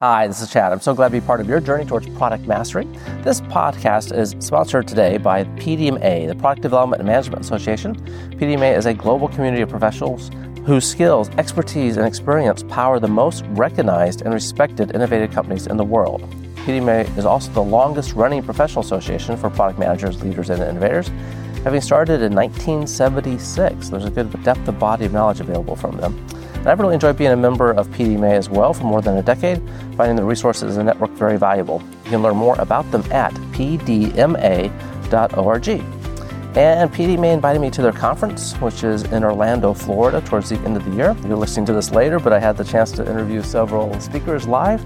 Hi, this is Chad. I'm so glad to be part of your journey towards product mastery. This podcast is sponsored today by PDMA, the Product Development and Management Association. PDMA is a global community of professionals whose skills, expertise, and experience power the most recognized and respected innovative companies in the world. PDMA is also the longest running professional association for product managers, leaders, and innovators. Having started in 1976, there's a good depth of body of knowledge available from them. And I've really enjoyed being a member of PDMA as well for more than a decade, finding the resources and network very valuable. You can learn more about them at pdma.org. And PDMA invited me to their conference, which is in Orlando, Florida, towards the end of the year. You're listening to this later, but I had the chance to interview several speakers live.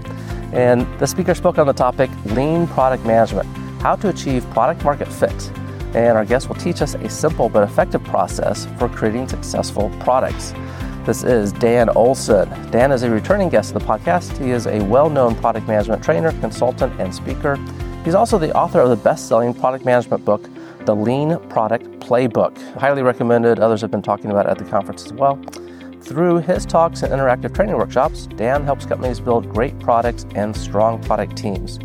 And the speaker spoke on the topic Lean Product Management How to Achieve Product Market Fit. And our guest will teach us a simple but effective process for creating successful products. This is Dan Olsen. Dan is a returning guest of the podcast. He is a well known product management trainer, consultant, and speaker. He's also the author of the best selling product management book, The Lean Product Playbook. Highly recommended. Others have been talking about it at the conference as well. Through his talks and interactive training workshops, Dan helps companies build great products and strong product teams.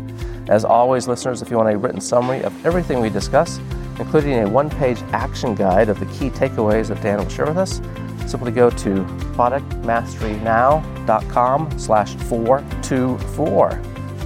As always, listeners, if you want a written summary of everything we discuss, including a one page action guide of the key takeaways that Dan will share with us, simply go to productmasterynow.com slash 424.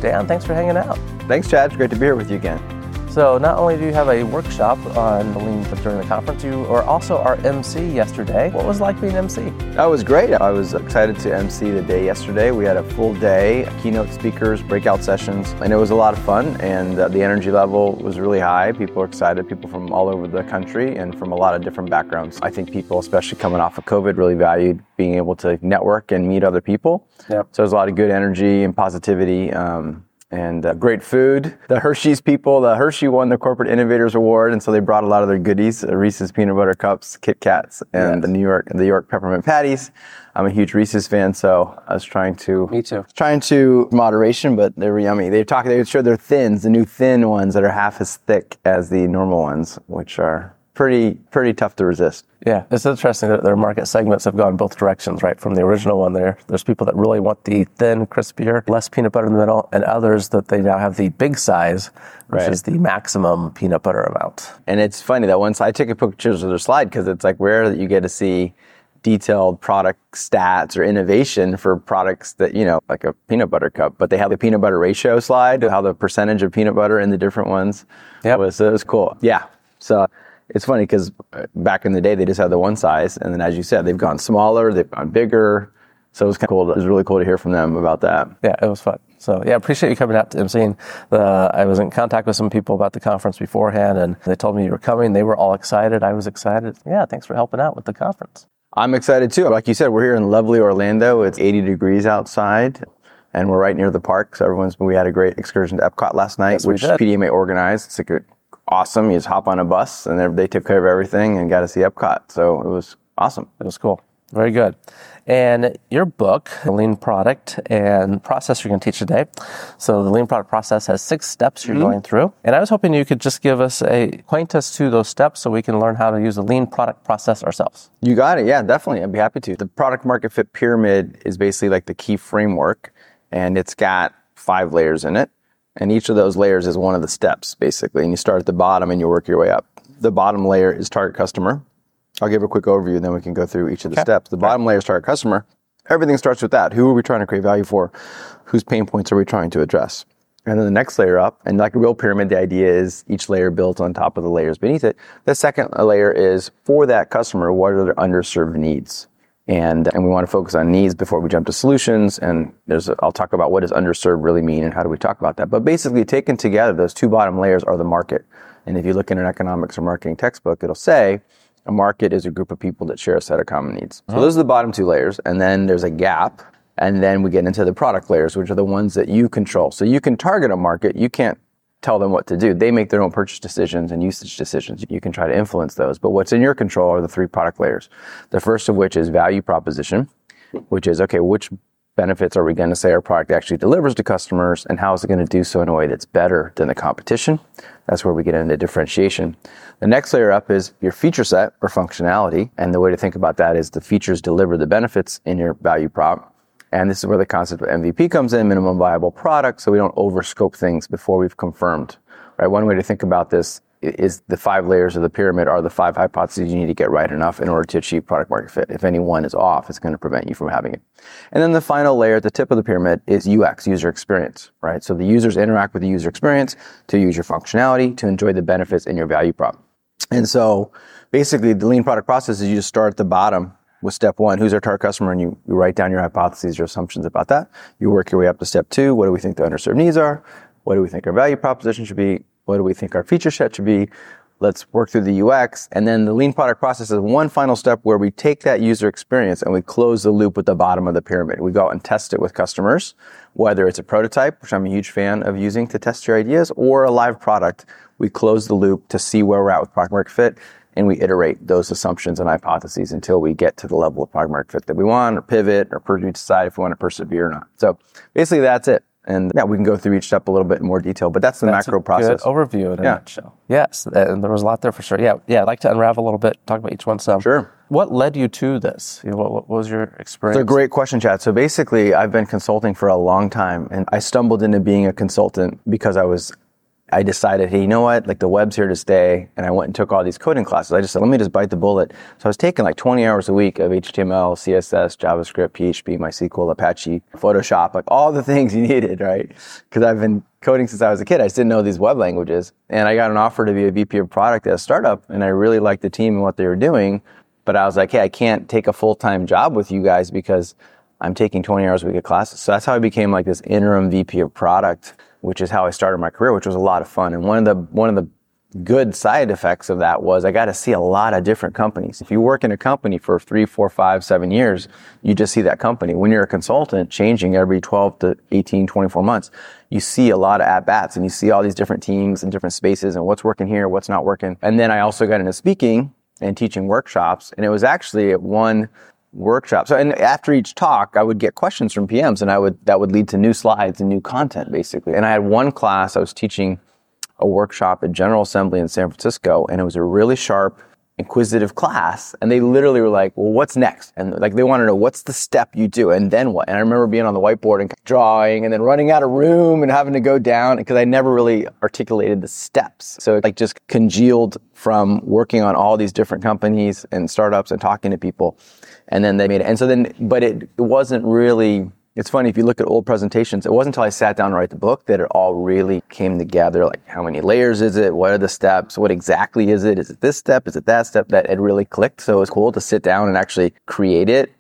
Dan, thanks for hanging out. Thanks, Chad. It's great to be here with you again. So not only do you have a workshop on the lean during the conference, you are also our MC yesterday. What was it like being MC? That was great. I was excited to MC the day yesterday. We had a full day, keynote speakers, breakout sessions, and it was a lot of fun. And uh, the energy level was really high. People were excited. People from all over the country and from a lot of different backgrounds. I think people, especially coming off of COVID, really valued being able to network and meet other people. Yep. So there's a lot of good energy and positivity. Um, and uh, great food. The Hershey's people, the Hershey won the Corporate Innovators Award, and so they brought a lot of their goodies: uh, Reese's peanut butter cups, Kit Kats, and yes. the New York, the York peppermint patties. I'm a huge Reese's fan, so I was trying to. Me too. Trying to moderation, but they were yummy. They talk. They showed their thins, the new thin ones that are half as thick as the normal ones, which are pretty pretty tough to resist. Yeah, it's interesting that their market segments have gone both directions, right? From the original one there, there's people that really want the thin, crispier, less peanut butter in the middle, and others that they now have the big size, which right. is the maximum peanut butter amount. And it's funny that once I took a pictures of their slide because it's like rare that you get to see detailed product stats or innovation for products that, you know, like a peanut butter cup, but they have the peanut butter ratio slide, how the percentage of peanut butter in the different ones yep. was, it was cool. Yeah. So it's funny because uh, back in the day they just had the one size, and then as you said, they've gone smaller, they've gone bigger. So it was kind of cool. It was really cool to hear from them about that. Yeah, it was fun. So yeah, I appreciate you coming out to MC. The, I was in contact with some people about the conference beforehand, and they told me you were coming. They were all excited. I was excited. Yeah, thanks for helping out with the conference. I'm excited too. Like you said, we're here in lovely Orlando. It's 80 degrees outside and we're right near the park. So everyone's we had a great excursion to Epcot last night, yes, which PDMA organized. It's a good awesome. You just hop on a bus and they took care of everything and got to see Epcot. So it was awesome. It was cool. Very good. And your book, The Lean Product and Process, you're going to teach today. So the Lean Product Process has six steps you're mm-hmm. going through. And I was hoping you could just give us a point us to those steps so we can learn how to use the Lean Product Process ourselves. You got it. Yeah, definitely. I'd be happy to. The product market fit pyramid is basically like the key framework and it's got five layers in it. And each of those layers is one of the steps, basically. And you start at the bottom and you work your way up. The bottom layer is target customer. I'll give a quick overview, then we can go through each of the okay. steps. The bottom layer is target customer. Everything starts with that. Who are we trying to create value for? Whose pain points are we trying to address? And then the next layer up, and like a real pyramid, the idea is each layer built on top of the layers beneath it. The second layer is for that customer, what are their underserved needs? And and we want to focus on needs before we jump to solutions. And there's a, I'll talk about what does underserved really mean and how do we talk about that. But basically, taken together, those two bottom layers are the market. And if you look in an economics or marketing textbook, it'll say a market is a group of people that share a set of common needs. So uh-huh. those are the bottom two layers, and then there's a gap. And then we get into the product layers, which are the ones that you control. So you can target a market. You can't tell them what to do. They make their own purchase decisions and usage decisions. You can try to influence those. But what's in your control are the three product layers. The first of which is value proposition, which is okay, which benefits are we going to say our product actually delivers to customers and how is it going to do so in a way that's better than the competition? That's where we get into differentiation. The next layer up is your feature set or functionality. And the way to think about that is the features deliver the benefits in your value prop And this is where the concept of MVP comes in, minimum viable product, so we don't overscope things before we've confirmed. Right? One way to think about this is the five layers of the pyramid are the five hypotheses you need to get right enough in order to achieve product market fit. If any one is off, it's going to prevent you from having it. And then the final layer at the tip of the pyramid is UX, user experience, right? So the users interact with the user experience to use your functionality, to enjoy the benefits in your value prop. And so basically the lean product process is you just start at the bottom with step one, who's our target customer, and you, you write down your hypotheses, your assumptions about that. You work your way up to step two. What do we think the underserved needs are? What do we think our value proposition should be? What do we think our feature set should be? Let's work through the UX. And then the lean product process is one final step where we take that user experience and we close the loop at the bottom of the pyramid. We go out and test it with customers, whether it's a prototype, which I'm a huge fan of using to test your ideas, or a live product. We close the loop to see where we're at with product market fit and we iterate those assumptions and hypotheses until we get to the level of product market fit that we want or pivot or decide if we want to persevere or not. So basically that's it. And yeah, we can go through each step a little bit in more detail, but that's the that's macro process. overview in a yeah. nutshell. Yes, uh, and there was a lot there for sure. Yeah, yeah. I'd like to unravel a little bit, talk about each one some. Sure. What led you to this? You know, what, what, was your experience? It's a great question, Chad. So basically, I've been consulting for a long time, and I stumbled into being a consultant because I was I decided, hey, you know what? Like the web's here to stay. And I went and took all these coding classes. I just said, let me just bite the bullet. So I was taking like 20 hours a week of HTML, CSS, JavaScript, PHP, MySQL, Apache, Photoshop, like all the things you needed, right? Because I've been coding since I was a kid. I just didn't know these web languages. And I got an offer to be a VP of product at a startup. And I really liked the team and what they were doing. But I was like, hey, I can't take a full time job with you guys because I'm taking 20 hours a week of classes. So that's how I became like this interim VP of product which is how I started my career, which was a lot of fun. And one of the one of the good side effects of that was I got to see a lot of different companies. If you work in a company for three, four, five, seven years, you just see that company. When you're a consultant changing every 12 to 18, 24 months, you see a lot of at bats and you see all these different teams and different spaces and what's working here, what's not working. And then I also got into speaking and teaching workshops. And it was actually one workshop. So, and after each talk, I would get questions from PMs, and I would that would lead to new slides and new content, basically. And I had one class I was teaching a workshop at General Assembly in San Francisco, and it was a really sharp inquisitive class and they literally were like, well, what's next? And like, they want to know what's the step you do and then what? And I remember being on the whiteboard and drawing and then running out of room and having to go down because I never really articulated the steps. So it like just congealed from working on all these different companies and startups and talking to people. And then they made it. And so then, but it, it wasn't really it's funny if you look at old presentations, it wasn't until I sat down to write the book that it all really came together. Like, how many layers is it? What are the steps? What exactly is it? Is it this step? Is it that step? That it really clicked. So it was cool to sit down and actually create it.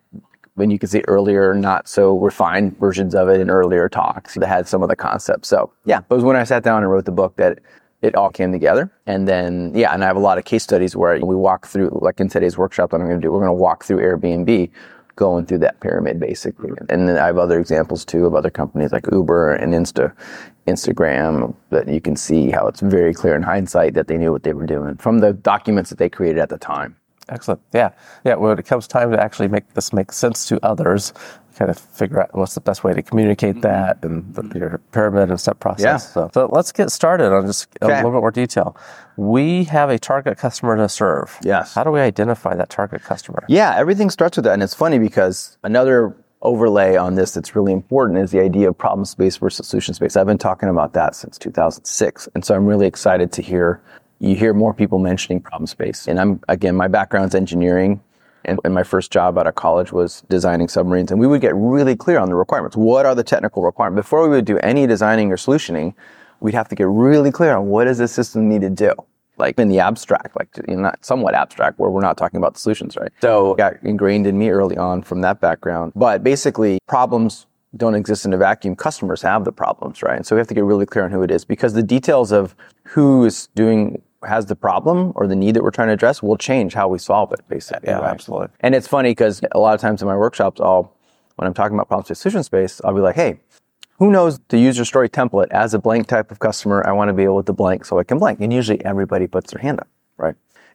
When you can see earlier, not so refined versions of it in earlier talks that had some of the concepts. So yeah, it was when I sat down and wrote the book that it all came together. And then, yeah, and I have a lot of case studies where we walk through, like in today's workshop that I'm going to do, we're going to walk through Airbnb going through that pyramid basically. Mm-hmm. And then I have other examples too of other companies like Uber and Insta, Instagram that you can see how it's very clear in hindsight that they knew what they were doing from the documents that they created at the time. Excellent. Yeah. Yeah. When it comes time to actually make this make sense to others, kind of figure out what's the best way to communicate mm-hmm. that and the, your pyramid and step process. Yeah. So, so let's get started on just okay. a little bit more detail. We have a target customer to serve. Yes. How do we identify that target customer? Yeah, everything starts with that. And it's funny because another overlay on this that's really important is the idea of problem space versus solution space. I've been talking about that since 2006. And so I'm really excited to hear you hear more people mentioning problem space. And I'm again, my background's engineering. And, and, my first job out of college was designing submarines. And we would get really clear on the requirements. What are the technical requirements? Before we would do any designing or solutioning, we'd have to get really clear on what does this system need to do? Like in the abstract, like you know, not somewhat abstract, where we're not talking about the solutions, right? So it got ingrained in me early on from that background. But basically, problems don't exist in a vacuum. Customers have the problems, right? And so we have to get really clear on who it is because the details of who is doing has the problem or the need that we're trying to address will change how we solve it, basically. Yeah, right? absolutely. And it's funny because a lot of times in my workshops, I'll, when I'm talking about problem space, solution space, I'll be like, hey, who knows the user story template as a blank type of customer? I want to be able to blank so I can blank. And usually everybody puts their hand up?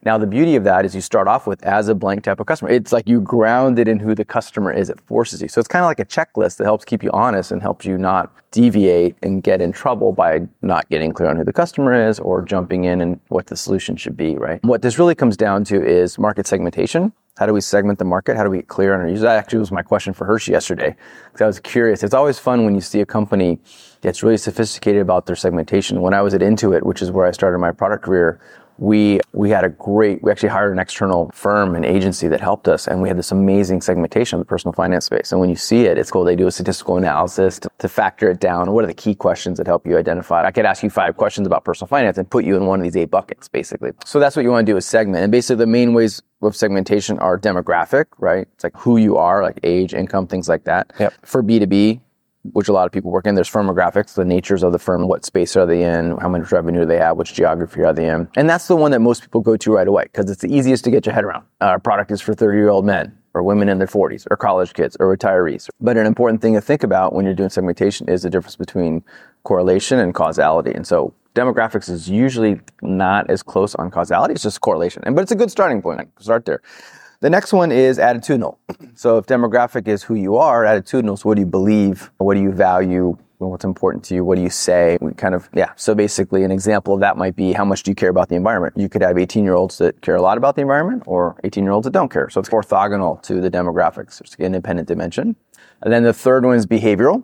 Now, the beauty of that is you start off with as a blank type of customer. It's like you ground it in who the customer is. It forces you. So it's kind of like a checklist that helps keep you honest and helps you not deviate and get in trouble by not getting clear on who the customer is or jumping in and what the solution should be, right? What this really comes down to is market segmentation. How do we segment the market? How do we get clear on our users? That actually was my question for Hershey yesterday because I was curious. It's always fun when you see a company that's really sophisticated about their segmentation. When I was at Intuit, which is where I started my product career, we we had a great we actually hired an external firm an agency that helped us and we had this amazing segmentation of the personal finance space. And when you see it it's cool. They do a statistical analysis to, to factor it down. What are the key questions that help you identify? I could ask you five questions about personal finance and put you in one of these eight buckets basically. So that's what you want to do is segment. And basically the main ways of segmentation are demographic right? It's like who you are like age income things like that. Yep. for b2b which a lot of people work in. There's firmographics, the natures of the firm, what space are they in, how much revenue they have, which geography are they in. And that's the one that most people go to right away because it's the easiest to get your head around. Uh, our product is for 30 year old men or women in their 40s or college kids or retirees. But an important thing to think about when you're doing segmentation is the difference between correlation and causality. And so demographics is usually not as close on causality. It's just correlation. And, but it's a good starting point. Start there. The next one is attitudinal. So if demographic is who you are, attitudinal is what do you believe, what do you value, what's important to you, what do you say? We kind of, yeah. So basically an example of that might be how much do you care about the environment? You could have 18 year olds that care a lot about the environment or 18 year olds that don't care. So it's orthogonal to the demographics. It's an independent dimension. And then the third one is behavioral.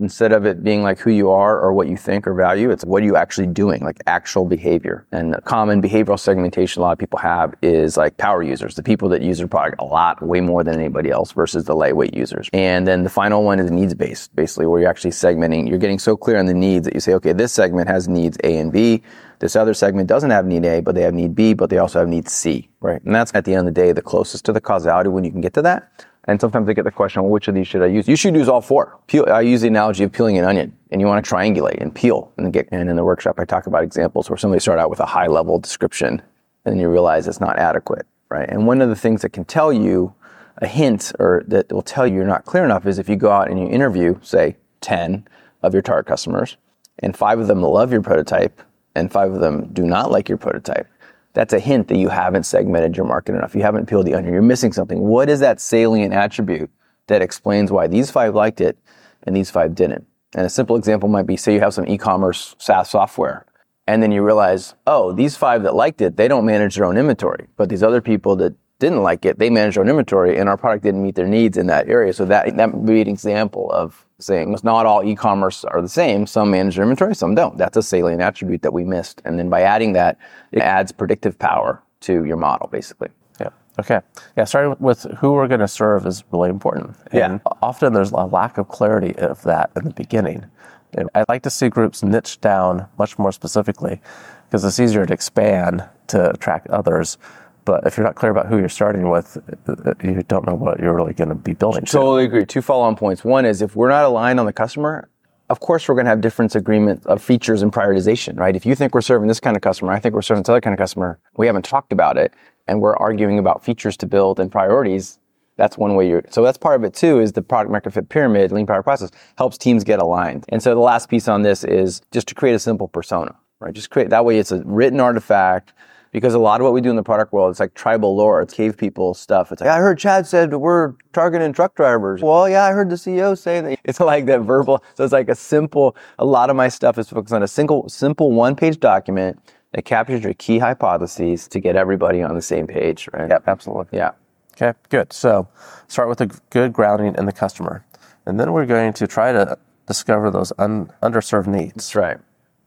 Instead of it being like who you are or what you think or value, it's what are you actually doing, like actual behavior. And common behavioral segmentation a lot of people have is like power users, the people that use their product a lot, way more than anybody else versus the lightweight users. And then the final one is needs based, basically where you're actually segmenting, you're getting so clear on the needs that you say, okay, this segment has needs A and B. This other segment doesn't have need A, but they have need B, but they also have need C, right? And that's at the end of the day, the closest to the causality when you can get to that. And sometimes I get the question, well, which of these should I use? You should use all four. Peel, I use the analogy of peeling an onion, and you want to triangulate and peel. And, get, and in the workshop, I talk about examples where somebody start out with a high level description, and you realize it's not adequate, right? And one of the things that can tell you a hint, or that will tell you you're not clear enough, is if you go out and you interview, say, 10 of your target customers, and five of them love your prototype, and five of them do not like your prototype that's a hint that you haven't segmented your market enough. You haven't peeled the onion. You're missing something. What is that salient attribute that explains why these five liked it and these five didn't? And a simple example might be say you have some e-commerce SaaS software and then you realize, oh, these five that liked it, they don't manage their own inventory. But these other people that didn't like it, they manage their own inventory and our product didn't meet their needs in that area. So that, that would be an example of saying not all e-commerce are the same. Some manage their inventory, some don't. That's a salient attribute that we missed. And then by adding that, it adds predictive power to your model, basically. Yeah. Okay. Yeah. Starting with who we're going to serve is really important. And Yeah. Often there's a lack of clarity of that in the beginning. And I'd like to see groups niche down much more specifically because it's easier to expand to attract others. But if you're not clear about who you're starting with, uh, you don't know what you're really going to be building. to. Totally agree. Two follow-on points. One is if we're not aligned on the customer, of course we're going to have different agreement of features and prioritization, right? If you think we're serving this kind of customer, I think we're serving this other kind of customer. We haven't talked about it, and we're arguing about features to build and priorities. That's one way you're. So that's part of it too. Is the product market fit pyramid, lean product process helps teams get aligned. And so the last piece on this is just to create a simple persona, right? Just create that way. It's a written artifact because a lot of what we do in the product world, it's like tribal lore, it's cave people stuff. It's like, I heard Chad said we're targeting truck drivers. Well, yeah, I heard the CEO say that. It's like that verbal. So it's like a simple, a lot of my stuff is focused on a single, simple one page document that captures your key hypotheses to get everybody on the same page, right? Yep, absolutely. Yeah. Okay, good. So start with a good grounding in the customer. And then we're going to try to discover those un- underserved needs. That's right.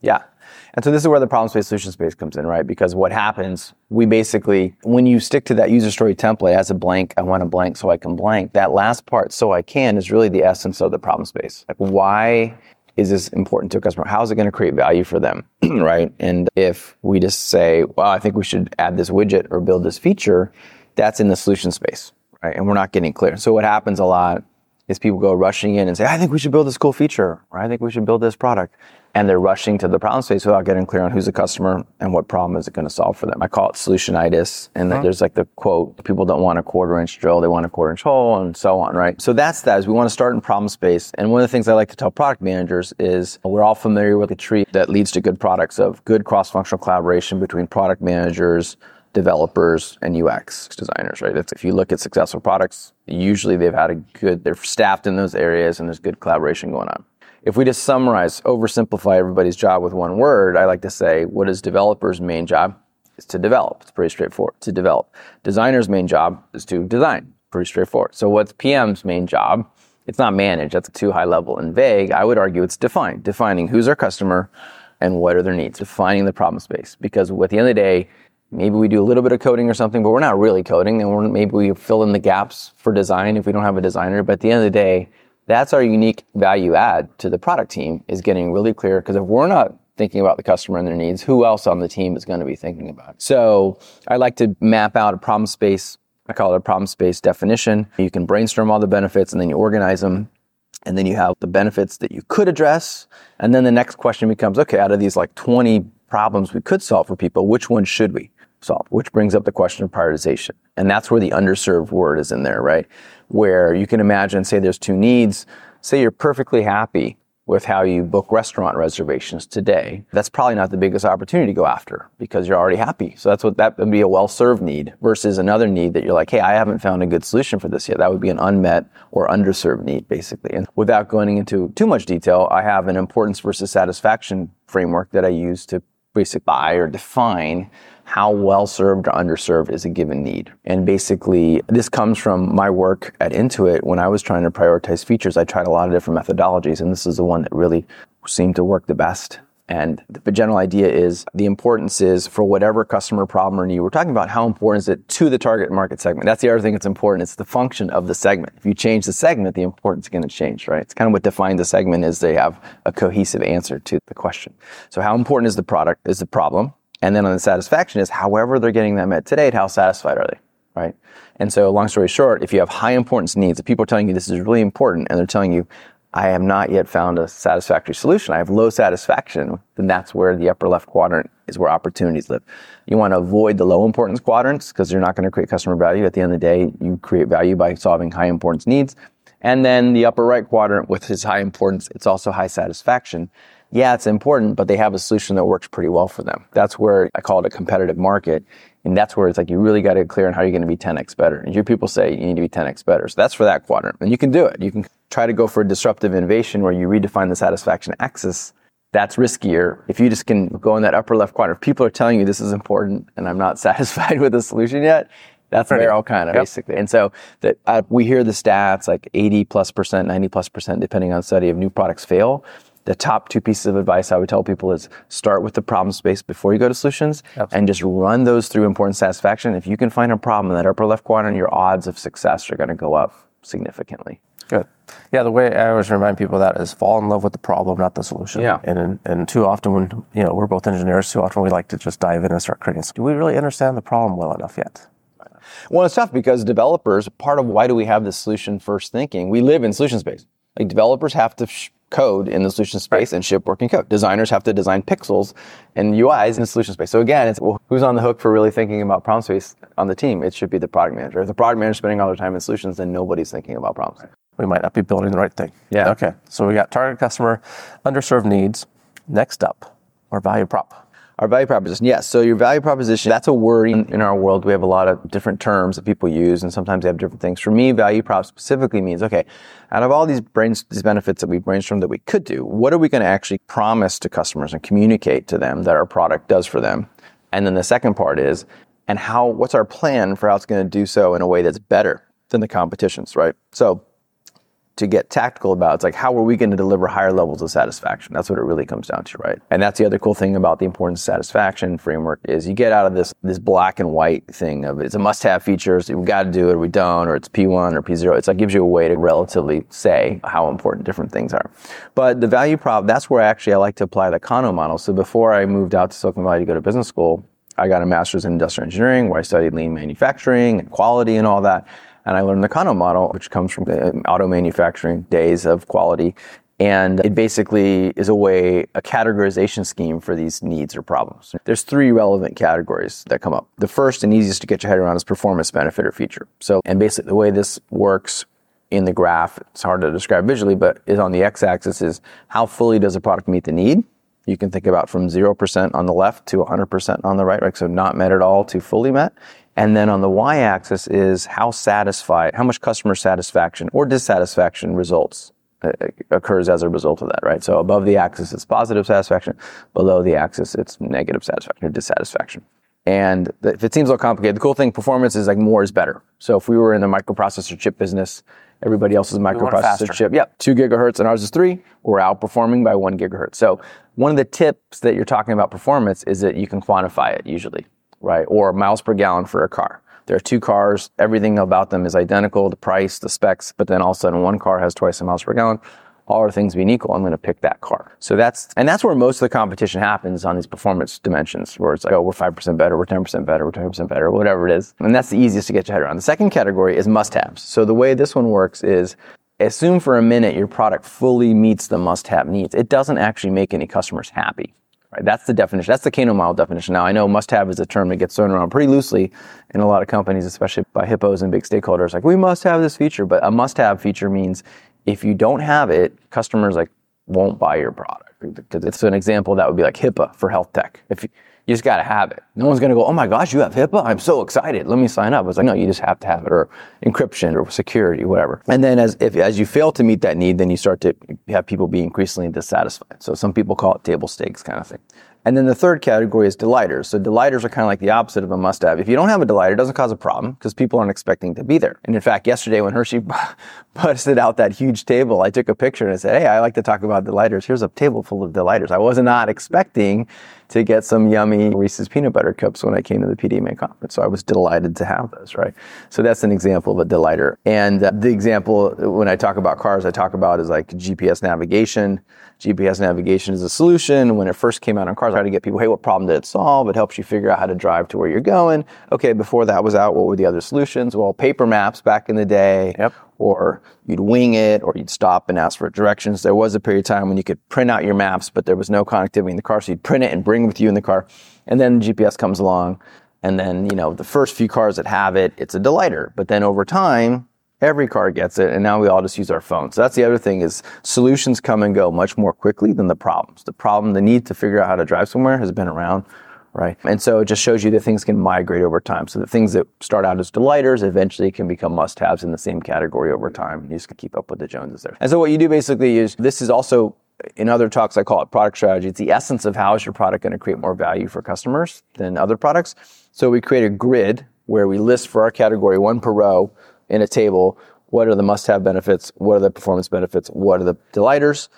Yeah. And so this is where the problem space solution space comes in, right? Because what happens, we basically, when you stick to that user story template as a blank, I want a blank so I can blank, that last part, so I can, is really the essence of the problem space. Like, why is this important to a customer? How is it going to create value for them, right? And if we just say, well, I think we should add this widget or build this feature, that's in the solution space, right? And we're not getting clear. So what happens a lot is people go rushing in and say, I think we should build this cool feature, or I think we should build this product. And they're rushing to the problem space without getting clear on who's the customer and what problem is it going to solve for them. I call it solutionitis. And that uh-huh. there's like the quote, people don't want a quarter inch drill, they want a quarter inch hole and so on, right? So that's that is we want to start in problem space. And one of the things I like to tell product managers is we're all familiar with the tree that leads to good products of good cross-functional collaboration between product managers, developers and UX designers, right? That's, if you look at successful products, usually they've had a good, they're staffed in those areas and there's good collaboration going on. If we just summarize, oversimplify everybody's job with one word, I like to say, what is developers' main job? is to develop. It's pretty straightforward to develop. Designer's main job is to design. Pretty straightforward. So what's PM's main job? It's not manage. That's too high level and vague. I would argue it's define. Defining who's our customer and what are their needs. Defining the problem space. Because at the end of the day, maybe we do a little bit of coding or something, but we're not really coding, and maybe we fill in the gaps for design if we don't have a designer. But at the end of the day, that's our unique value add to the product team is getting really clear. Because if we're not thinking about the customer and their needs, who else on the team is going to be thinking about it? So I like to map out a problem space. I call it a problem space definition. You can brainstorm all the benefits and then you organize them. And then you have the benefits that you could address. And then the next question becomes, okay, out of these like 20 problems we could solve for people, which one should we solve? Which brings up the question of prioritization. And that's where the underserved word is in there, right? Where you can imagine, say there's two needs. Say you're perfectly happy with how you book restaurant reservations today, that's probably not the biggest opportunity to go after because you're already happy. So that's what that would be a well-served need versus another need that you're like, hey, I haven't found a good solution for this yet. That would be an unmet or underserved need, basically. And without going into too much detail, I have an importance versus satisfaction framework that I use to basically buy or define how well served or underserved is a given need. And basically, this comes from my work at Intuit when I was trying to prioritize features. I tried a lot of different methodologies, and this is the one that really seemed to work the best. And the general idea is the importance is for whatever customer problem or need we're talking about, how important is it to the target market segment? That's the other thing that's important. It's the function of the segment. If you change the segment, the importance is going to change, right? It's kind of what defines the segment is they have a cohesive answer to the question. So how important is the product, is the problem? And then on the satisfaction is however they're getting that met today, how satisfied are they? Right. And so long story short, if you have high importance needs, if people are telling you this is really important and they're telling you, I have not yet found a satisfactory solution, I have low satisfaction, then that's where the upper left quadrant is where opportunities live. You want to avoid the low importance quadrants because you're not going to create customer value. At the end of the day, you create value by solving high importance needs. And then the upper right quadrant with its high importance, it's also high satisfaction yeah, it's important, but they have a solution that works pretty well for them. That's where I call it a competitive market. And that's where it's like you really got to get clear on how you're going to be 10x better. And your people say you need to be 10x better. So that's for that quadrant. And you can do it. You can try to go for a disruptive innovation where you redefine the satisfaction axis. That's riskier. If you just can go in that upper left quadrant, if people are telling you this is important and I'm not satisfied with the solution yet, that's right. all kind of yep. basically. And so that uh, we hear the stats like 80 plus percent, 90 plus percent, depending on study of new products fail the top two pieces of advice I would tell people is start with the problem space before you go to solutions Absolutely. and just run those through importance satisfaction. If you can find a problem in that upper left quadrant, your odds of success are going to go up significantly. Good. Yeah, the way I always remind people of that is fall in love with the problem, not the solution. Yeah. And and too often when you know we're both engineers, too often we like to just dive in and start creating. Do we really understand the problem well enough yet? Well, it's tough because developers, part of why do we have this solution first thinking? We live in solution space. Like developers have to sh- code in the solution space right. and ship working code. Designers have to design pixels and UIs in the solution space. So again, it's well, who's on the hook for really thinking about problem space on the team? It should be the product manager. If the product manager is spending all their time in solutions, then nobody's thinking about problems. We might not be building the right thing. Yeah. Okay. So we got target customer, underserved needs. Next up, our value prop. Our value proposition, yes. So your value proposition, that's a word in, in, our world. We have a lot of different terms that people use, and sometimes they have different things. For me, value prop specifically means, okay, out of all these brains, these benefits that we brainstormed that we could do, what are we going to actually promise to customers and communicate to them that our product does for them? And then the second part is, and how, what's our plan for how it's going to do so in a way that's better than the competitions, right? So to get tactical about. It's like, how are we going to deliver higher levels of satisfaction? That's what it really comes down to, right? And that's the other cool thing about the importance of satisfaction framework is you get out of this, this black and white thing of it's a must have feature. So we've got to do it or we don't, or it's P1 or P0. It's like gives you a way to relatively say how important different things are. But the value prop, that's where actually I like to apply the Kano model. So before I moved out to Silicon Valley to go to business school, I got a master's in industrial engineering where I studied lean manufacturing and quality and all that. And I learned the Kano model, which comes from the um, auto manufacturing days of quality. And it basically is a way, a categorization scheme for these needs or problems. There's three relevant categories that come up. The first and easiest to get your head around is performance, benefit, or feature. So, and basically the way this works in the graph, it's hard to describe visually, but is on the x-axis is how fully does a product meet the need? You can think about from 0% on the left to 100% on the right, right? So not met at all to fully met. And then on the y-axis is how satisfied, how much customer satisfaction or dissatisfaction results uh, occurs as a result of that, right? So above the axis it's positive satisfaction, below the axis it's negative satisfaction or dissatisfaction. And the, if it seems a little complicated, the cool thing, performance is like more is better. So if we were in the microprocessor chip business, everybody else's microprocessor chip, yep, two gigahertz and ours is three, we're outperforming by one gigahertz. So one of the tips that you're talking about performance is that you can quantify it usually, right? Or miles per gallon for a car. There are two cars, everything about them is identical, the price, the specs, but then all of a sudden one car has twice the miles per gallon all other things being equal, I'm going to pick that car. So that's, and that's where most of the competition happens on these performance dimensions, where it's like, oh, we're 5% better, we're 10% better, we're 20% better, whatever it is. And that's the easiest to get your head around. The second category is must haves. So the way this one works is assume for a minute your product fully meets the must have needs. It doesn't actually make any customers happy. Right? That's the definition. That's the Kano model definition. Now, I know must have is a term that gets thrown around pretty loosely in a lot of companies, especially by hippos and big stakeholders. Like, we must have this feature, but a must have feature means if you don't have it, customers like won't buy your product. Because it's an example that would be like HIPAA for health tech. If you, you just got to have it. No one's going to go, oh my gosh, you have HIPAA? I'm so excited. Let me sign up. It's like, no, you just have to have it or encryption or security, whatever. And then as, if, as you fail to meet that need, then you start to have people be increasingly dissatisfied. So some people call it table stakes kind of thing. And then the third category is delighters. So delighters are kind of like the opposite of a must have. If you don't have a delighter, it doesn't cause a problem because people aren't expecting to be there. And in fact, yesterday when Hershey busted out that huge table, I took a picture and I said, Hey, I like to talk about delighters. Here's a table full of delighters. I was not expecting to get some yummy Reese's peanut butter cups when I came to the PDMA conference. So I was delighted to have those, right? So that's an example of a delighter. And uh, the example when I talk about cars, I talk about is like GPS navigation. GPS navigation is a solution. When it first came out on cars, I had to get people, hey, what problem did it solve? It helps you figure out how to drive to where you're going. Okay, before that was out, what were the other solutions? Well, paper maps back in the day. Yep. Or you'd wing it, or you'd stop and ask for directions. There was a period of time when you could print out your maps, but there was no connectivity in the car, so you'd print it and bring it with you in the car. And then GPS comes along, and then you know the first few cars that have it, it's a delighter. But then over time, Every car gets it, and now we all just use our phones. So that's the other thing is solutions come and go much more quickly than the problems. The problem, the need to figure out how to drive somewhere has been around, right? And so it just shows you that things can migrate over time. So the things that start out as delighters eventually can become must-haves in the same category over time. And you just can keep up with the Joneses there. And so what you do basically is this is also in other talks, I call it product strategy. It's the essence of how is your product going to create more value for customers than other products. So we create a grid where we list for our category one per row in a table what are the must have benefits, what are the performance benefits, what are the delighters.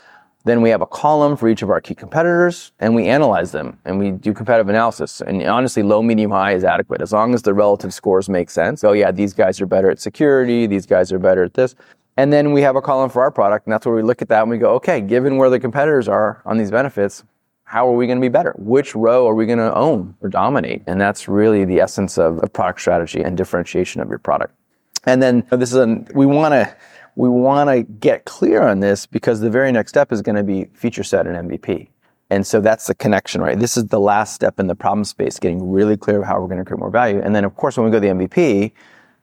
Then we have a column for each of our key competitors and we analyze them and we do competitive analysis. And honestly, low, medium, high is adequate as long as the relative scores make sense. Oh, yeah, these guys are better at security, these guys are better at this. And then we have a column for our product, and that's where we look at that and we go, okay, given where the competitors are on these benefits, how are we going to be better? Which row are we going to own or dominate? And that's really the essence of a product strategy and differentiation of your product. And then this is a, we want to, we want to get clear on this because the very next step is going to be feature set and MVP. And so that's the connection, right? This is the last step in the problem space, getting really clear of how we're going to create more value. And then of course, when we go to the MVP,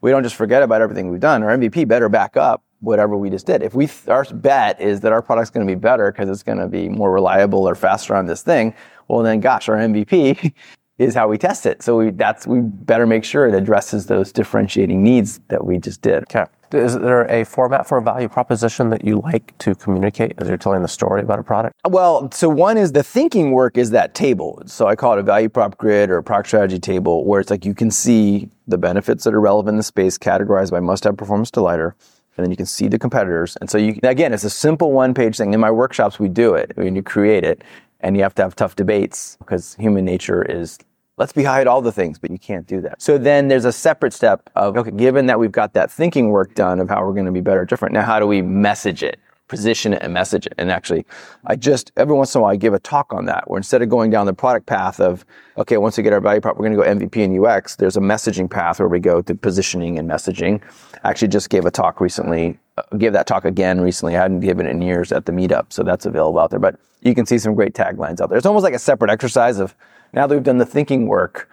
we don't just forget about everything we've done. Our MVP better back up whatever we just did. If we, our bet is that our product's going to be better because it's going to be more reliable or faster on this thing, well then gosh, our MVP is how we test it. So we, that's we better make sure it addresses those differentiating needs that we just did. Okay. Is there a format for a value proposition that you like to communicate as you're telling the story about a product? Well, so one is the thinking work is that table. So I call it a value prop grid or a product strategy table where it's like you can see the benefits that are relevant in the space categorized by must have performance delighter. And then you can see the competitors. And so you, again, it's a simple one page thing. In my workshops, we do it when you create it and you have to have tough debates because human nature is let's be high at all the things, but you can't do that. So then there's a separate step of, okay, given that we've got that thinking work done of how we're going to be better different, now how do we message it? Position it and message it. And actually, I just, every once in a while, I give a talk on that where instead of going down the product path of, okay, once we get our value prop, we're going to go MVP and UX, there's a messaging path where we go to positioning and messaging. I actually just gave a talk recently, uh, gave that talk again recently. I hadn't given it in years at the meetup, so that's available out there. But you can see some great taglines out there. It's almost like a separate exercise of, now that we've done the thinking work,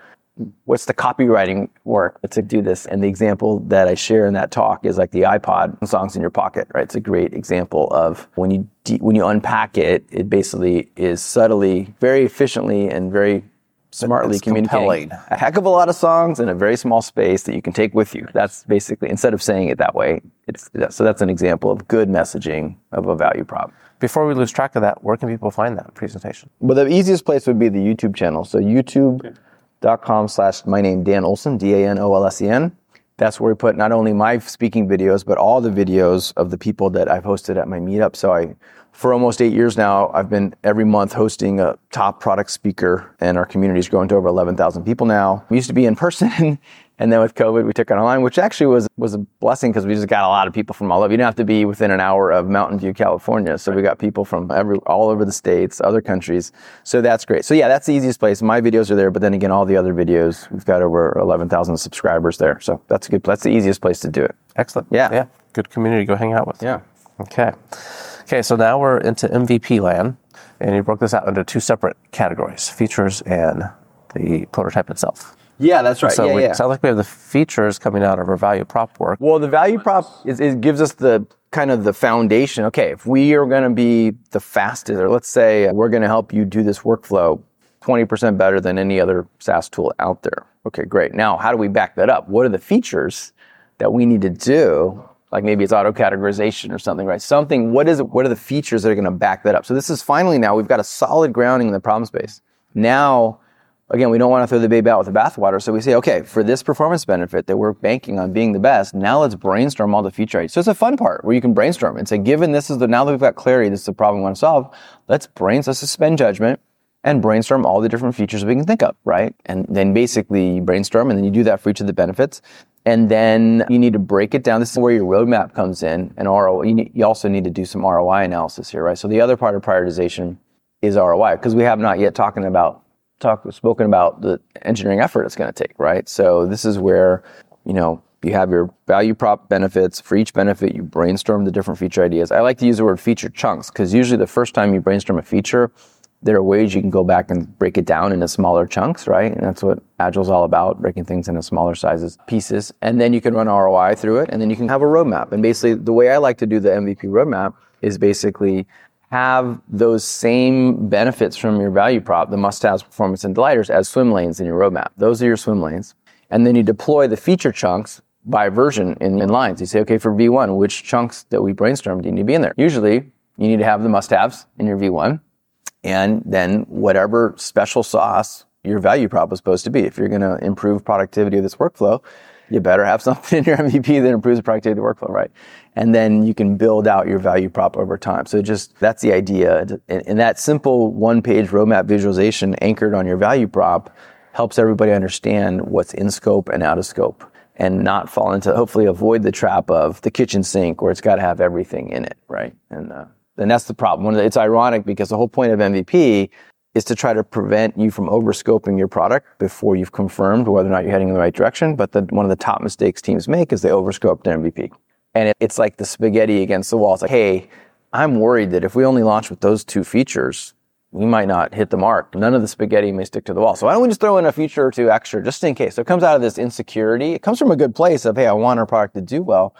what's the copywriting work to do this? And the example that I share in that talk is like the iPod songs in your pocket, right? It's a great example of when you de- when you unpack it, it basically is subtly, very efficiently, and very smartly It's communicating compelling. a heck of a lot of songs in a very small space that you can take with you. That's basically instead of saying it that way. It's so that's an example of good messaging of a value prop. Before we lose track of that, where can people find that presentation? Well, the easiest place would be the YouTube channel. So YouTube youtube.com slash my name Dan Olsen, D-A-N-O-L-S-E-N. That's where we put not only my speaking videos, but all the videos of the people that I've hosted at my meetup. So I, for almost eight years now, I've been every month hosting a top product speaker and our community is growing to over 11,000 people now. We used to be in person And then with COVID, we took it online, which actually was was a blessing because we just got a lot of people from all over. You don't have to be within an hour of Mountain View, California. So we got people from every all over the states, other countries. So that's great. So yeah, that's the easiest place. My videos are there, but then again, all the other videos, we've got over 11,000 subscribers there. So that's a good. That's the easiest place to do it. Excellent. Yeah. Yeah. Good community to go hang out with. Yeah. Okay. Okay. So now we're into MVP land, and you broke this out into two separate categories: features and the prototype itself. Yeah, that's right. So yeah, we, yeah. sounds like we have the features coming out of our value prop work. Well, the value prop is, it gives us the kind of the foundation. Okay, if we are going to be the fastest, or let's say we're going to help you do this workflow 20% better than any other SaaS tool out there. Okay, great. Now, how do we back that up? What are the features that we need to do? Like maybe it's auto categorization or something, right? Something, what is it? What are the features that are going to back that up? So this is finally now we've got a solid grounding in the problem space. Now, again, we don't want to throw the baby out with the bathwater. So we say, okay, for this performance benefit that we're banking on being the best, now let's brainstorm all the feature ideas. So it's a fun part where you can brainstorm and say, given this is the, now that we've got clarity, this is the problem we want to solve, let's brainstorm, let's suspend judgment and brainstorm all the different features we can think of, right? And then basically brainstorm and then you do that for each of the benefits. And then you need to break it down. This is where your roadmap comes in and ROI. You, you also need to do some ROI analysis here, right? So the other part of prioritization is ROI because we have not yet talking about talk spoken about the engineering effort it's going to take, right? So this is where, you know, you have your value prop benefits. For each benefit, you brainstorm the different feature ideas. I like to use the word feature chunks because usually the first time you brainstorm a feature, there are ways you can go back and break it down into smaller chunks, right? And that's what Agile's all about, breaking things into smaller sizes, pieces. And then you can run ROI through it, and then you can have a roadmap. And basically, the way I like to do the MVP roadmap is basically have those same benefits from your value prop, the must-haves, performance, and delighters as swim lanes in your roadmap. Those are your swim lanes. And then you deploy the feature chunks by version in, in lines. You say, okay, for V1, which chunks that we brainstormed need to be in there? Usually, you need to have the must-haves in your V1, and then whatever special sauce your value prop is supposed to be. If you're going to improve productivity of this workflow, you better have something in your MVP that improves the productivity of the workflow, right? And then you can build out your value prop over time. So just that's the idea. And, and that simple one page roadmap visualization anchored on your value prop helps everybody understand what's in scope and out of scope and not fall into, hopefully avoid the trap of the kitchen sink where it's got to have everything in it, right? And, uh, and that's the problem. It's ironic because the whole point of MVP is to try to prevent you from overscoping your product before you've confirmed whether or not you're heading in the right direction. But the, one of the top mistakes teams make is they overscope their MVP. And it, it's like the spaghetti against the wall. It's like, hey, I'm worried that if we only launch with those two features, we might not hit the mark. None of the spaghetti may stick to the wall. So why don't we just throw in a feature or two extra just in case? So it comes out of this insecurity. It comes from a good place of, hey, I want our product to do well.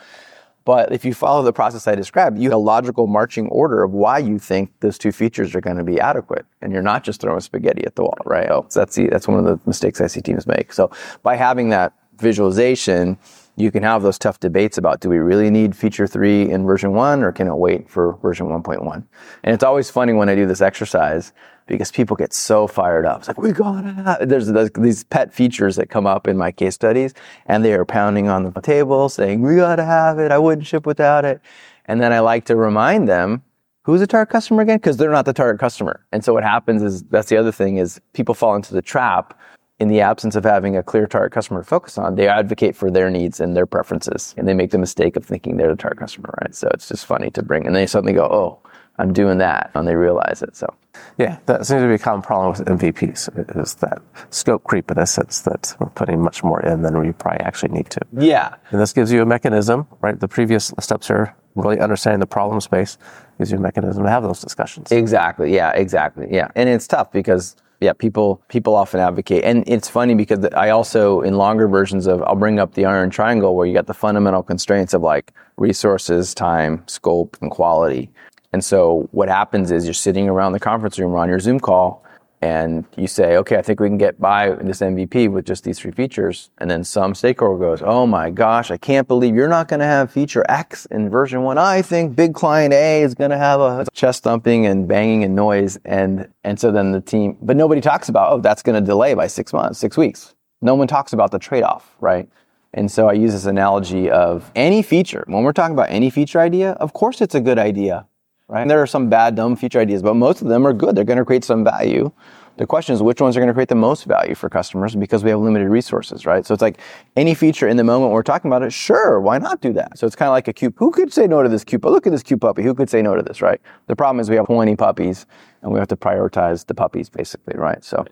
But if you follow the process I described, you have a logical marching order of why you think those two features are going to be adequate. And you're not just throwing spaghetti at the wall, right? Oh, so that's the, that's one of the mistakes I see teams make. So by having that visualization, you can have those tough debates about do we really need feature three in version one or can it wait for version 1.1? And it's always funny when I do this exercise because people get so fired up. It's like, we gotta have, there's, there's these pet features that come up in my case studies and they are pounding on the table saying, we gotta have it. I wouldn't ship without it. And then I like to remind them, who's the target customer again? Because they're not the target customer. And so what happens is, that's the other thing is people fall into the trap in the absence of having a clear target customer to focus on, they advocate for their needs and their preferences. And they make the mistake of thinking they're the target customer, right? So it's just funny to bring, and they suddenly go, oh, I'm doing that, and they realize it. So, yeah, that seems to be a common problem with MVPs is that scope creep in a sense that we're putting much more in than we probably actually need to. Yeah. And this gives you a mechanism, right? The previous steps are really understanding the problem space gives you a mechanism to have those discussions. Exactly. Yeah, exactly. Yeah. And it's tough because yeah, people people often advocate, and it's funny because I also in longer versions of I'll bring up the iron triangle where you got the fundamental constraints of like resources, time, scope, and quality. And so what happens is you're sitting around the conference room or on your Zoom call, and you say, okay, I think we can get by this MVP with just these three features. And then some stakeholder goes, oh my gosh, I can't believe you're not going to have feature X in version one. I think big client A is going to have a chest thumping and banging and noise. And, and so then the team, but nobody talks about, oh, that's going to delay by six months, six weeks. No one talks about the trade off, right? And so I use this analogy of any feature. When we're talking about any feature idea, of course it's a good idea right? And there are some bad, dumb feature ideas, but most of them are good. They're going to create some value. The question is which ones are going to create the most value for customers because we have limited resources, right? So it's like any feature in the moment we're talking about it, sure, why not do that? So it's kind of like a cute, who could say no to this cute, but look at this cute puppy, who could say no to this, right? The problem is we have 20 puppies and we have to prioritize the puppies basically, right? So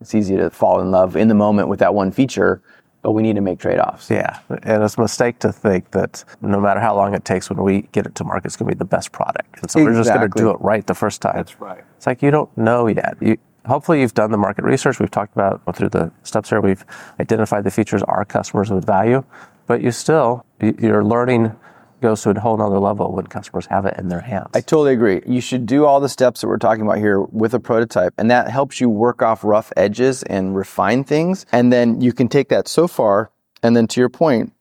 it's easy to fall in love in the moment with that one feature but we need to make trade-offs. Yeah, and it's a mistake to think that no matter how long it takes when we get it to market, it's going to be the best product. And so exactly. we're just going to do it right the first time. That's right. It's like you don't know yet. You, hopefully, you've done the market research. We've talked about through the steps here. We've identified the features our customers would value, but you still you're learning goes to a whole nother level when customers have it in their hands. I totally agree. You should do all the steps that we're talking about here with a prototype, and that helps you work off rough edges and refine things. And then you can take that so far, and then to your point,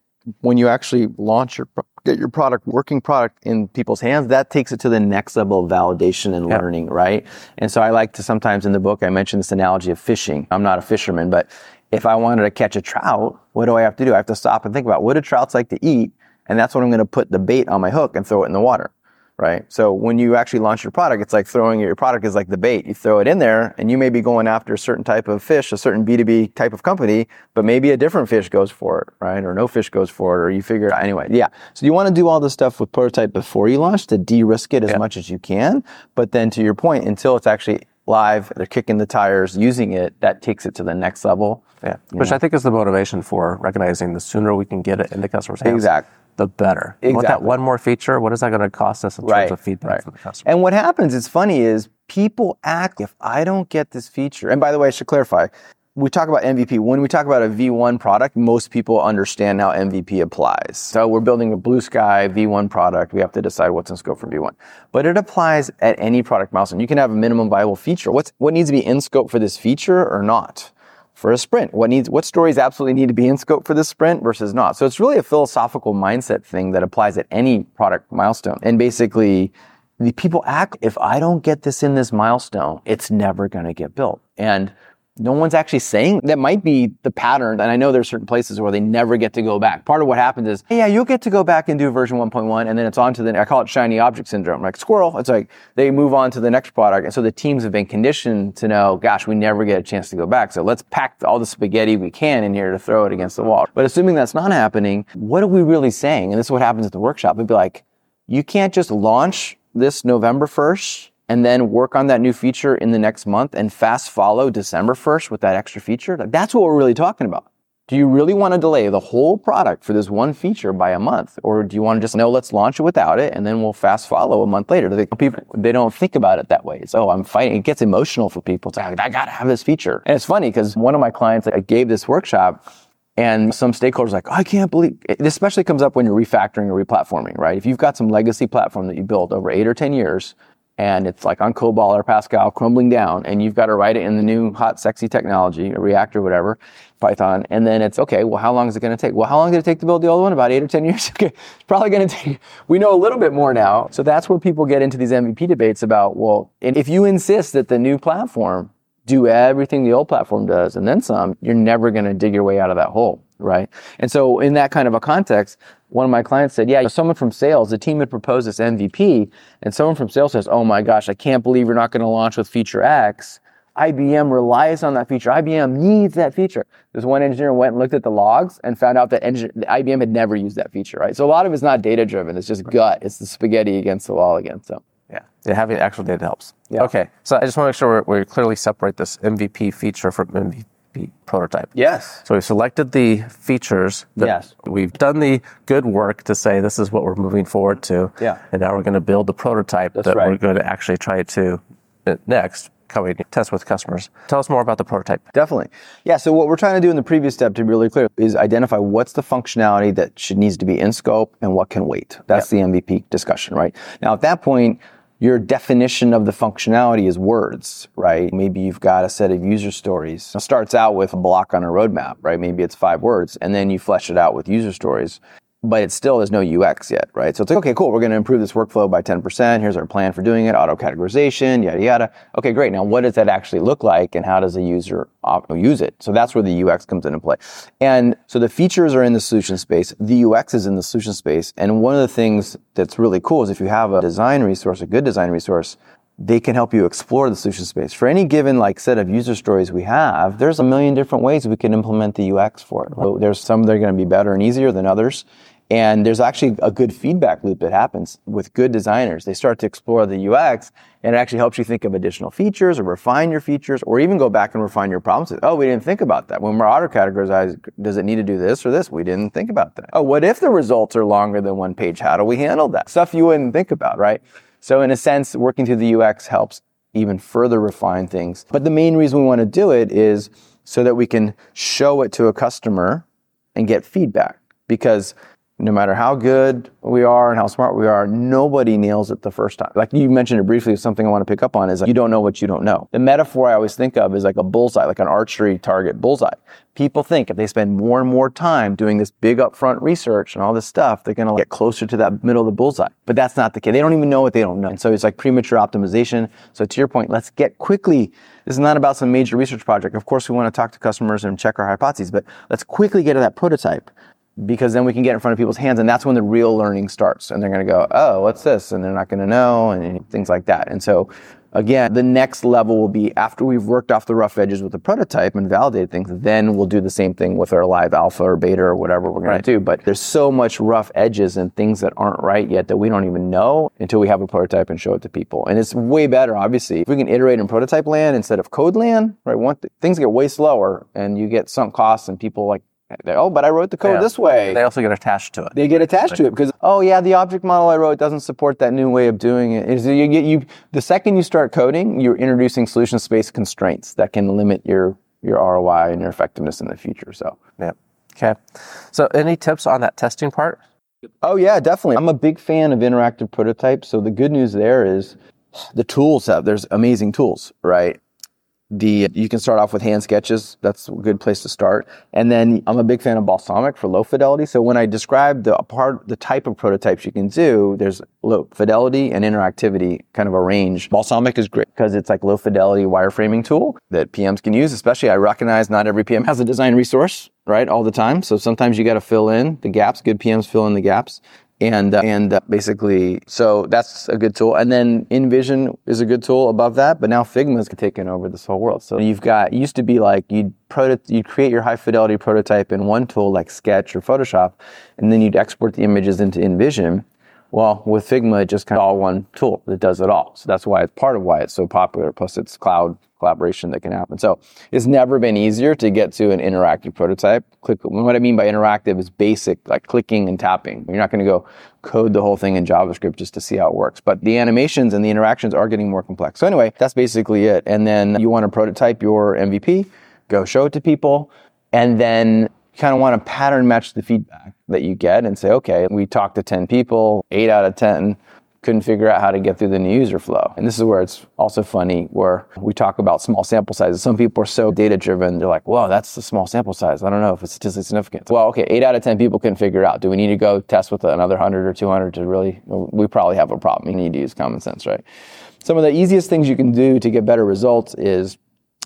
when you actually launch your get your product working product in people's hands that takes it to the next level of validation and yep. learning right and so i like to sometimes in the book i mention this analogy of fishing i'm not a fisherman but if i wanted to catch a trout what do i have to do i have to stop and think about what do trouts like to eat and that's when I'm going to put the bait on my hook and throw it in the water. Right. So when you actually launch your product, it's like throwing your product is like the bait. You throw it in there and you may be going after a certain type of fish, a certain B2B type of company, but maybe a different fish goes for it, right? Or no fish goes for it, or you figure it out. Anyway, yeah. So you want to do all this stuff with prototype before you launch to de-risk it as yeah. much as you can. But then to your point, until it's actually live, they're kicking the tires, using it, that takes it to the next level. Yeah. Which know? I think is the motivation for recognizing the sooner we can get it in the customer's hands. Exactly the better. Exactly. Want that one more feature? What is that going to cost us in right. terms of feedback right. from the customer? And what happens, it's funny, is people act if I don't get this feature. And by the way, I should clarify. We talk about MVP. When we talk about a V1 product, most people understand how MVP applies. So we're building a blue sky V1 product. We have to decide what's in scope for V1. But it applies at any product milestone. You can have a minimum viable feature. What's, what needs to be in scope for this feature or not? For a sprint? What needs, what stories absolutely need to be in scope for this sprint versus not? So it's really a philosophical mindset thing that applies at any product milestone. And basically, the people act, if I don't get this in this milestone, it's never going to get built. And no one's actually saying that might be the pattern. And I know there's certain places where they never get to go back. Part of what happens is, yeah, you'll get to go back and do version 1.1 and then it's on to the, I call it shiny object syndrome. Like squirrel, it's like they move on to the next product. And so the teams have been conditioned to know, gosh, we never get a chance to go back. So let's pack all the spaghetti we can in here to throw it against the wall. But assuming that's not happening, what are we really saying? And this is what happens at the workshop. We'd be like, you can't just launch this November 1st and then work on that new feature in the next month and fast follow December 1st with that extra feature, Like, that's what we're really talking about. Do you really want to delay the whole product for this one feature by a month? Or do you want to just, know, let's launch it without it and then we'll fast follow a month later? They, people, they don't think about it that way. It's, oh, I'm fighting. It gets emotional for people. It's like, I got to have this feature. And it's funny because one of my clients, I gave this workshop and some stakeholders like, oh, I can't believe, it especially comes up when you're refactoring or replatforming, right? If you've got some legacy platform that you built over eight or 10 years, and it's like on COBOL or Pascal crumbling down, and you've got to write it in the new hot, sexy technology, a React or whatever, Python, and then it's okay. Well, how long is it going to take? Well, how long did it take to build the old one? About eight or ten years. okay, it's probably going to take. We know a little bit more now, so that's where people get into these MVP debates about. Well, if you insist that the new platform do everything the old platform does and then some, you're never going to dig your way out of that hole, right? And so in that kind of a context, one of my clients said, yeah, someone from sales, the team had proposed this MVP, and someone from sales says, oh my gosh, I can't believe you're not going to launch with feature X. IBM relies on that feature. IBM needs that feature. This one engineer went and looked at the logs and found out that engin- IBM had never used that feature, right? So a lot of it's not data driven. It's just gut. It's the spaghetti against the wall again. So. Yeah. yeah, having actual data helps. Yeah. Okay, so I just want to make sure we clearly separate this MVP feature from MVP prototype. Yes. So we've selected the features. yes. We've done the good work to say this is what we're moving forward to. Yeah. And now we're going to build the prototype That's that right. we're going to actually try to uh, next coming test with customers. Tell us more about the prototype. Definitely. Yeah, so what we're trying to do in the previous step to be really clear is identify what's the functionality that should needs to be in scope and what can wait. That's yep. the MVP discussion, right? Now at that point, your definition of the functionality is words, right? Maybe you've got a set of user stories. It starts out with a block on a roadmap, right? Maybe it's five words, and then you flesh it out with user stories but it's still there's no UX yet, right? So it's like, okay, cool, we're going to improve this workflow by 10%. Here's our plan for doing it, auto categorization, yada yada. Okay, great. Now, what does that actually look like, and how does a user use it? So that's where the UX comes into play. And so the features are in the solution space, the UX is in the solution space, and one of the things that's really cool is if you have a design resource, a good design resource, they can help you explore the solution space. For any given like set of user stories we have, there's a million different ways we can implement the UX for it. So there's some that are going to be better and easier than others. And there's actually a good feedback loop that happens with good designers. They start to explore the UX and it actually helps you think of additional features or refine your features or even go back and refine your problems. Oh, we didn't think about that. When we're auto categorized, does it need to do this or this? We didn't think about that. Oh, what if the results are longer than one page? How do we handle that? Stuff you wouldn't think about, right? So in a sense, working through the UX helps even further refine things. But the main reason we want to do it is so that we can show it to a customer and get feedback because no matter how good we are and how smart we are, nobody nails it the first time. Like you mentioned it briefly, something I want to pick up on is like, you don't know what you don't know. The metaphor I always think of is like a bullseye, like an archery target bullseye. People think if they spend more and more time doing this big upfront research and all this stuff, they're going to get closer to that middle of the bullseye. But that's not the case. They don't even know what they don't know. And so it's like premature optimization. So to your point, let's get quickly. This is not about some major research project. Of course, we want to talk to customers and check our hypotheses, but let's quickly get to that prototype because then we can get in front of people's hands and that's when the real learning starts and they're going to go oh what's this? And they're not going to know and things like that. And so again the next level will be after we've worked off the rough edges with the prototype and validated things then we'll do the same thing with our live alpha or beta or whatever we're going right. to do. But there's so much rough edges and things that aren't right yet that we don't even know until we have a prototype and show it to people. And it's way better obviously. If we can iterate in prototype land instead of code land right one th- things get way slower and you get sunk costs and people like oh, but I wrote the code yeah. this way. They also get attached to it. They get attached like, to it because oh yeah, the object model I wrote doesn't support that new way of doing it. Is you get you the second you start coding, you're introducing solution space constraints that can limit your your ROI and your effectiveness in the future. So yeah, okay. So any tips on that testing part? Oh yeah, definitely. I'm a big fan of interactive prototypes. So the good news there is the tools have there's amazing tools, right? The you can start off with hand sketches. That's a good place to start. And then i'm a big fan of balsamiq for low fidelity. So when i describe the part the type of prototypes you can do there's low fidelity and interactivity kind of a range. Balsamiq is great because it's like low fidelity wireframing tool that pms can use especially i recognize not every pm has a design resource right all the time. So sometimes you got to fill in the gaps good pms fill in the gaps and uh, and uh, basically so that's a good tool and then InVision is a good tool above that but now Figma's taken over this whole world so you've got used to be like you'd proto- you'd create your high fidelity prototype in one tool like Sketch or Photoshop and then you'd export the images into InVision well, with Figma, it just kind of all one tool that does it all. So that's why it's part of why it's so popular. Plus, it's cloud collaboration that can happen. So it's never been easier to get to an interactive prototype. Click. What I mean by interactive is basic, like clicking and tapping. You're not going to go code the whole thing in JavaScript just to see how it works. But the animations and the interactions are getting more complex. So anyway, that's basically it. And then you want to prototype your MVP, go show it to people, and then kind of want to pattern match the feedback that you get and say, okay, we talked to 10 people, eight out of 10 couldn't figure out how to get through the new user flow. And this is where it's also funny where we talk about small sample sizes. Some people are so data driven, they're like, whoa, that's a small sample size. I don't know if it's statistically significant. Well, okay, eight out of 10 people can't figure out. Do we need to go test with another 100 or 200 to really, we probably have a problem. You need to use common sense, right? Some of the easiest things you can do to get better results is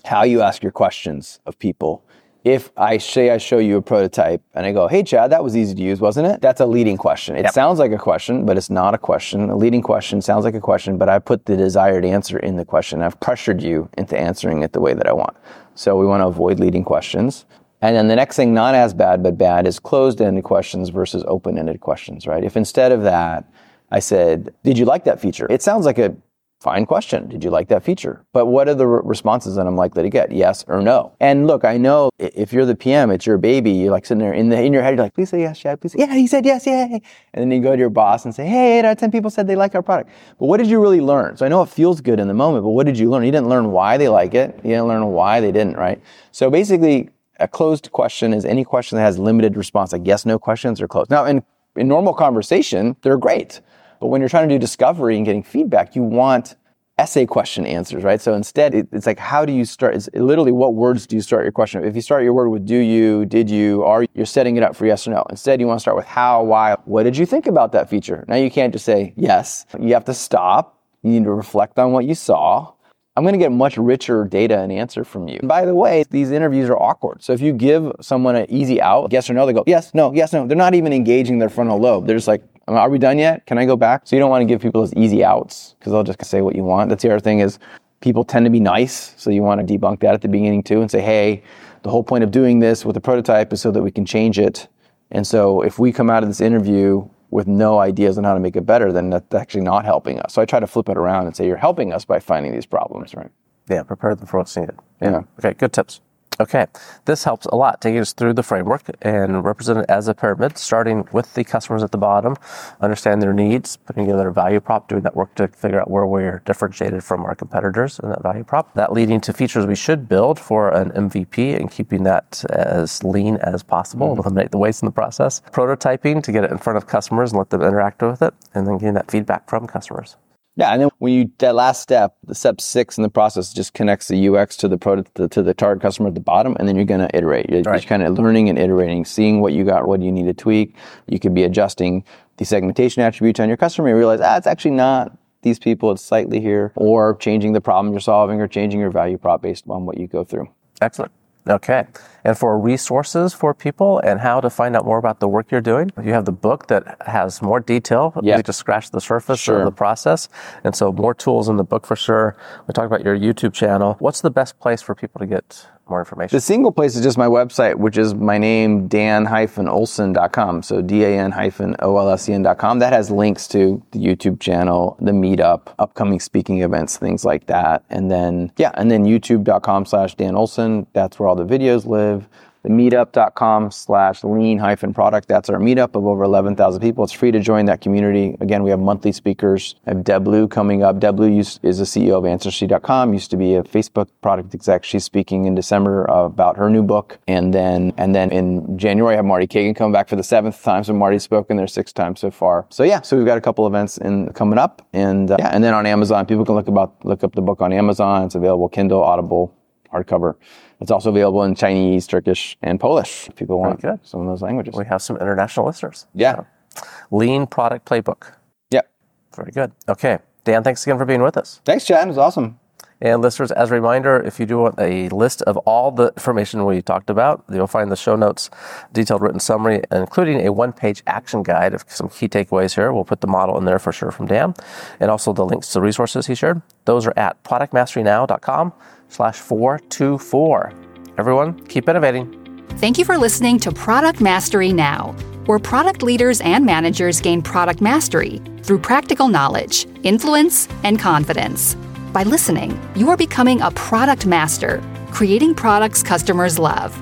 how you ask your questions of people if I say I show you a prototype and I go, hey, Chad, that was easy to use, wasn't it? That's a leading question. It yep. sounds like a question, but it's not a question. A leading question sounds like a question, but I put the desired answer in the question. I've pressured you into answering it the way that I want. So we want to avoid leading questions. And then the next thing, not as bad, but bad, is closed ended questions versus open ended questions, right? If instead of that, I said, Did you like that feature? It sounds like a Fine question. Did you like that feature? But what are the re- responses that I'm likely to get? Yes or no? And look, I know if you're the PM, it's your baby. You're like sitting there in the in your head. You're like, please say yes, Chad. Please, say, yeah, he said yes, yeah. And then you go to your boss and say, hey, eight out of ten people said they like our product. But what did you really learn? So I know it feels good in the moment, but what did you learn? You didn't learn why they like it. You didn't learn why they didn't, right? So basically, a closed question is any question that has limited response, like yes, no questions are closed. Now, in in normal conversation, they're great. But when you're trying to do discovery and getting feedback, you want essay question answers, right? So instead, it, it's like, how do you start? It's literally what words do you start your question? If you start your word with do you, did you, are you're setting it up for yes or no. Instead, you want to start with how, why, what did you think about that feature? Now you can't just say yes. You have to stop. You need to reflect on what you saw. I'm going to get much richer data and answer from you. By the way, these interviews are awkward. So if you give someone an easy out, yes or no, they go, yes, no, yes, no. They're not even engaging their frontal lobe. They're just like, are we done yet? Can I go back? So you don't want to give people those easy outs because they'll just say what you want. That's the other thing is people tend to be nice. So you want to debunk that at the beginning too and say, hey, the whole point of doing this with the prototype is so that we can change it. And so if we come out of this interview with no ideas on how to make it better, then that's actually not helping us. So I try to flip it around and say, you're helping us by finding these problems, right? Yeah, prepare them for what's needed. Yeah. Okay, good tips. Okay, this helps a lot, taking us through the framework and represent it as a pyramid, starting with the customers at the bottom, understand their needs, putting together a value prop, doing that work to figure out where we're differentiated from our competitors in that value prop. That leading to features we should build for an MVP and keeping that as lean as possible, mm-hmm. eliminate the waste in the process. Prototyping to get it in front of customers and let them interact with it, and then getting that feedback from customers. Yeah, and then when you that last step, the step six in the process just connects the UX to the product to, to the target customer at the bottom, and then you're going to iterate. You're, right. you're kind of learning and iterating, seeing what you got, what you need to tweak. You could be adjusting the segmentation attributes on your customer. and realize, ah, it's actually not these people. It's slightly here, or changing the problem you're solving, or changing your value prop based on what you go through. Excellent. Okay. And for resources for people and how to find out more about the work you're doing, you have the book that has more detail. Yeah. You just scratch the surface sure. of the process. And so more tools in the book for sure. We talked about your YouTube channel. What's the best place for people to get more information? The single place is just my website, which is my name, dan-olsen.com. So D-A-N-O-L-S-E-N.com. That has links to the YouTube channel, the meetup, upcoming speaking events, things like that. And then, yeah, and then youtube.com slash dan olsen. That's where all the videos live the meetup.com slash lean hyphen product. That's our meetup of over 11,000 people. It's free to join that community. Again, we have monthly speakers. I have Deb Liu coming up. Deb Liu is the CEO of Ancestry.com, used to be a Facebook product exec. She's speaking in December about her new book. And then, and then in January, I have Marty Cagan coming back for the seventh time. So Marty's spoken there six times so far. So yeah, so we've got a couple events in coming up. And uh, yeah, and then on Amazon, people can look about, look up the book on Amazon. It's available Kindle, Audible, hardcover. It's also available in Chinese, Turkish, and Polish if people want good. some of those languages. We have some international listeners. Yeah. So, lean product playbook. Yep. Very good. Okay. Dan, thanks again for being with us. Thanks, Chad. It was awesome. And listeners, as a reminder, if you do want a list of all the information we talked about, you'll find the show notes, detailed written summary, including a one-page action guide of some key takeaways here. We'll put the model in there for sure from Dan, and also the links to the resources he shared. Those are at productmasterynow.com slash 424. Everyone, keep innovating. Thank you for listening to Product Mastery Now, where product leaders and managers gain product mastery through practical knowledge, influence, and confidence. By listening, you are becoming a product master, creating products customers love.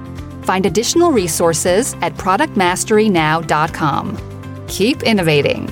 Find additional resources at productmasterynow.com. Keep innovating.